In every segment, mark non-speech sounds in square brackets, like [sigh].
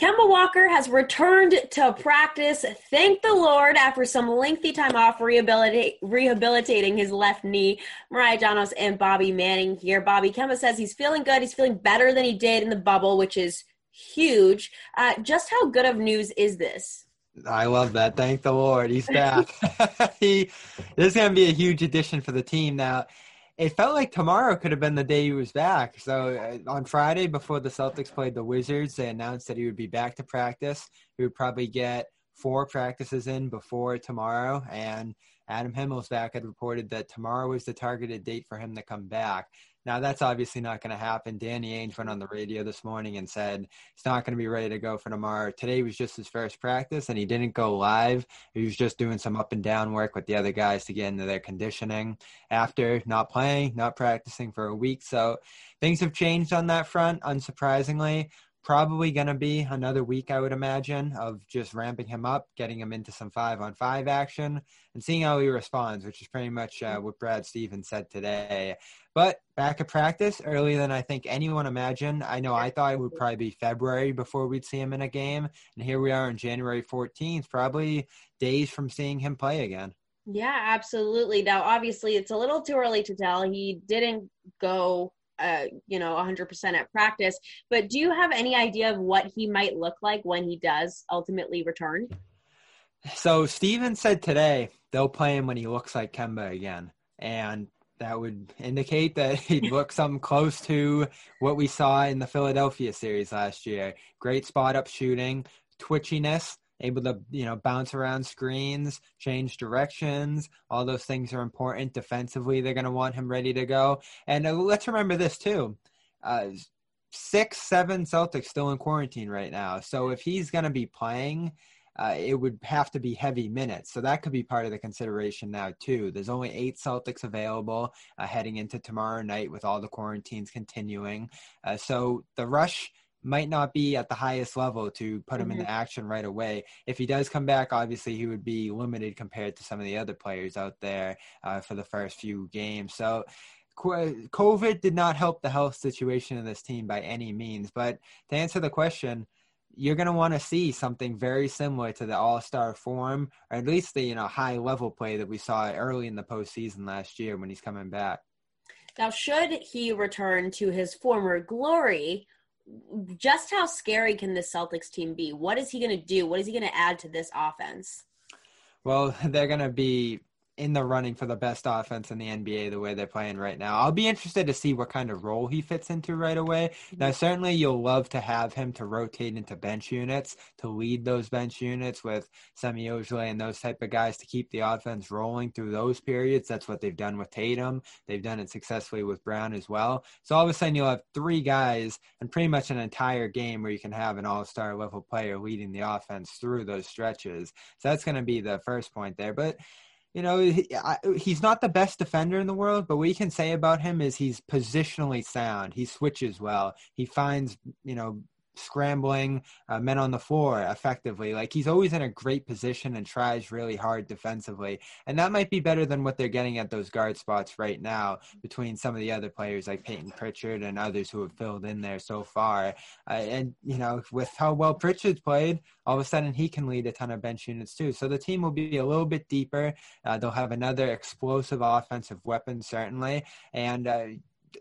Kemba Walker has returned to practice. Thank the Lord after some lengthy time off rehabilita- rehabilitating his left knee. Mariah Janos and Bobby Manning here. Bobby Kemba says he's feeling good. He's feeling better than he did in the bubble, which is huge. Uh, just how good of news is this? I love that. Thank the Lord. He's back. [laughs] he this is gonna be a huge addition for the team. Now, it felt like tomorrow could have been the day he was back. So uh, on Friday, before the Celtics played the Wizards, they announced that he would be back to practice. He would probably get four practices in before tomorrow. And Adam Himmelsbach had reported that tomorrow was the targeted date for him to come back. Now that's obviously not going to happen. Danny Ainge went on the radio this morning and said he's not going to be ready to go for tomorrow. Today was just his first practice, and he didn't go live. He was just doing some up and down work with the other guys to get into their conditioning. After not playing, not practicing for a week, so things have changed on that front. Unsurprisingly, probably going to be another week, I would imagine, of just ramping him up, getting him into some five on five action, and seeing how he responds, which is pretty much uh, what Brad Stevens said today. But back at practice earlier than I think anyone imagined. I know I thought it would probably be February before we'd see him in a game, and here we are on January 14th, probably days from seeing him play again. Yeah, absolutely. Now, obviously, it's a little too early to tell. He didn't go uh, you know, 100% at practice. But do you have any idea of what he might look like when he does ultimately return? So Steven said today they'll play him when he looks like Kemba again, and that would indicate that [laughs] he'd look something close to what we saw in the Philadelphia series last year. Great spot up shooting, twitchiness, able to you know bounce around screens, change directions. All those things are important defensively. They're going to want him ready to go. And uh, let's remember this too. Uh, six, seven Celtics still in quarantine right now. So if he's going to be playing, uh, it would have to be heavy minutes. So that could be part of the consideration now, too. There's only eight Celtics available uh, heading into tomorrow night with all the quarantines continuing. Uh, so the rush might not be at the highest level to put him mm-hmm. into action right away. If he does come back, obviously he would be limited compared to some of the other players out there uh, for the first few games. So COVID did not help the health situation of this team by any means. But to answer the question, you're going to want to see something very similar to the all-star form or at least the you know high level play that we saw early in the postseason last year when he's coming back now should he return to his former glory just how scary can this Celtics team be? What is he going to do? What is he going to add to this offense? Well, [laughs] they're going to be in the running for the best offense in the NBA the way they're playing right now. I'll be interested to see what kind of role he fits into right away. Now, certainly you'll love to have him to rotate into bench units, to lead those bench units with Semi Ojeleye and those type of guys to keep the offense rolling through those periods. That's what they've done with Tatum. They've done it successfully with Brown as well. So all of a sudden you'll have three guys and pretty much an entire game where you can have an all-star level player leading the offense through those stretches. So that's going to be the first point there. But you know, he, I, he's not the best defender in the world, but what you can say about him is he's positionally sound. He switches well. He finds, you know, scrambling uh, men on the floor effectively. Like he's always in a great position and tries really hard defensively. And that might be better than what they're getting at those guard spots right now between some of the other players like Payton Pritchard and others who have filled in there so far. Uh, and, you know, with how well Pritchard's played, all of a sudden he can lead a ton of bench units too. So the team will be a little bit deeper. Uh, they'll have another explosive offensive weapon, certainly. And, uh,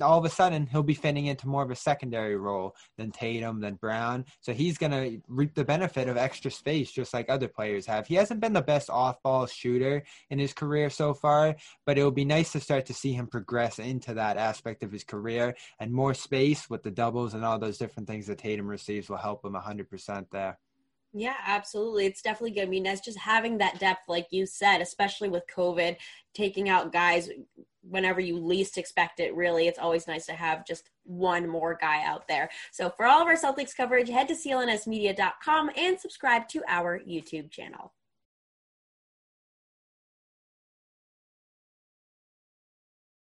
all of a sudden he'll be fitting into more of a secondary role than Tatum, than Brown. So he's going to reap the benefit of extra space just like other players have. He hasn't been the best off ball shooter in his career so far, but it will be nice to start to see him progress into that aspect of his career and more space with the doubles and all those different things that Tatum receives will help him 100% there. Yeah, absolutely. It's definitely going to be nice just having that depth, like you said, especially with COVID, taking out guys whenever you least expect it, really. It's always nice to have just one more guy out there. So for all of our Celtics coverage, head to clnsmedia.com and subscribe to our YouTube channel.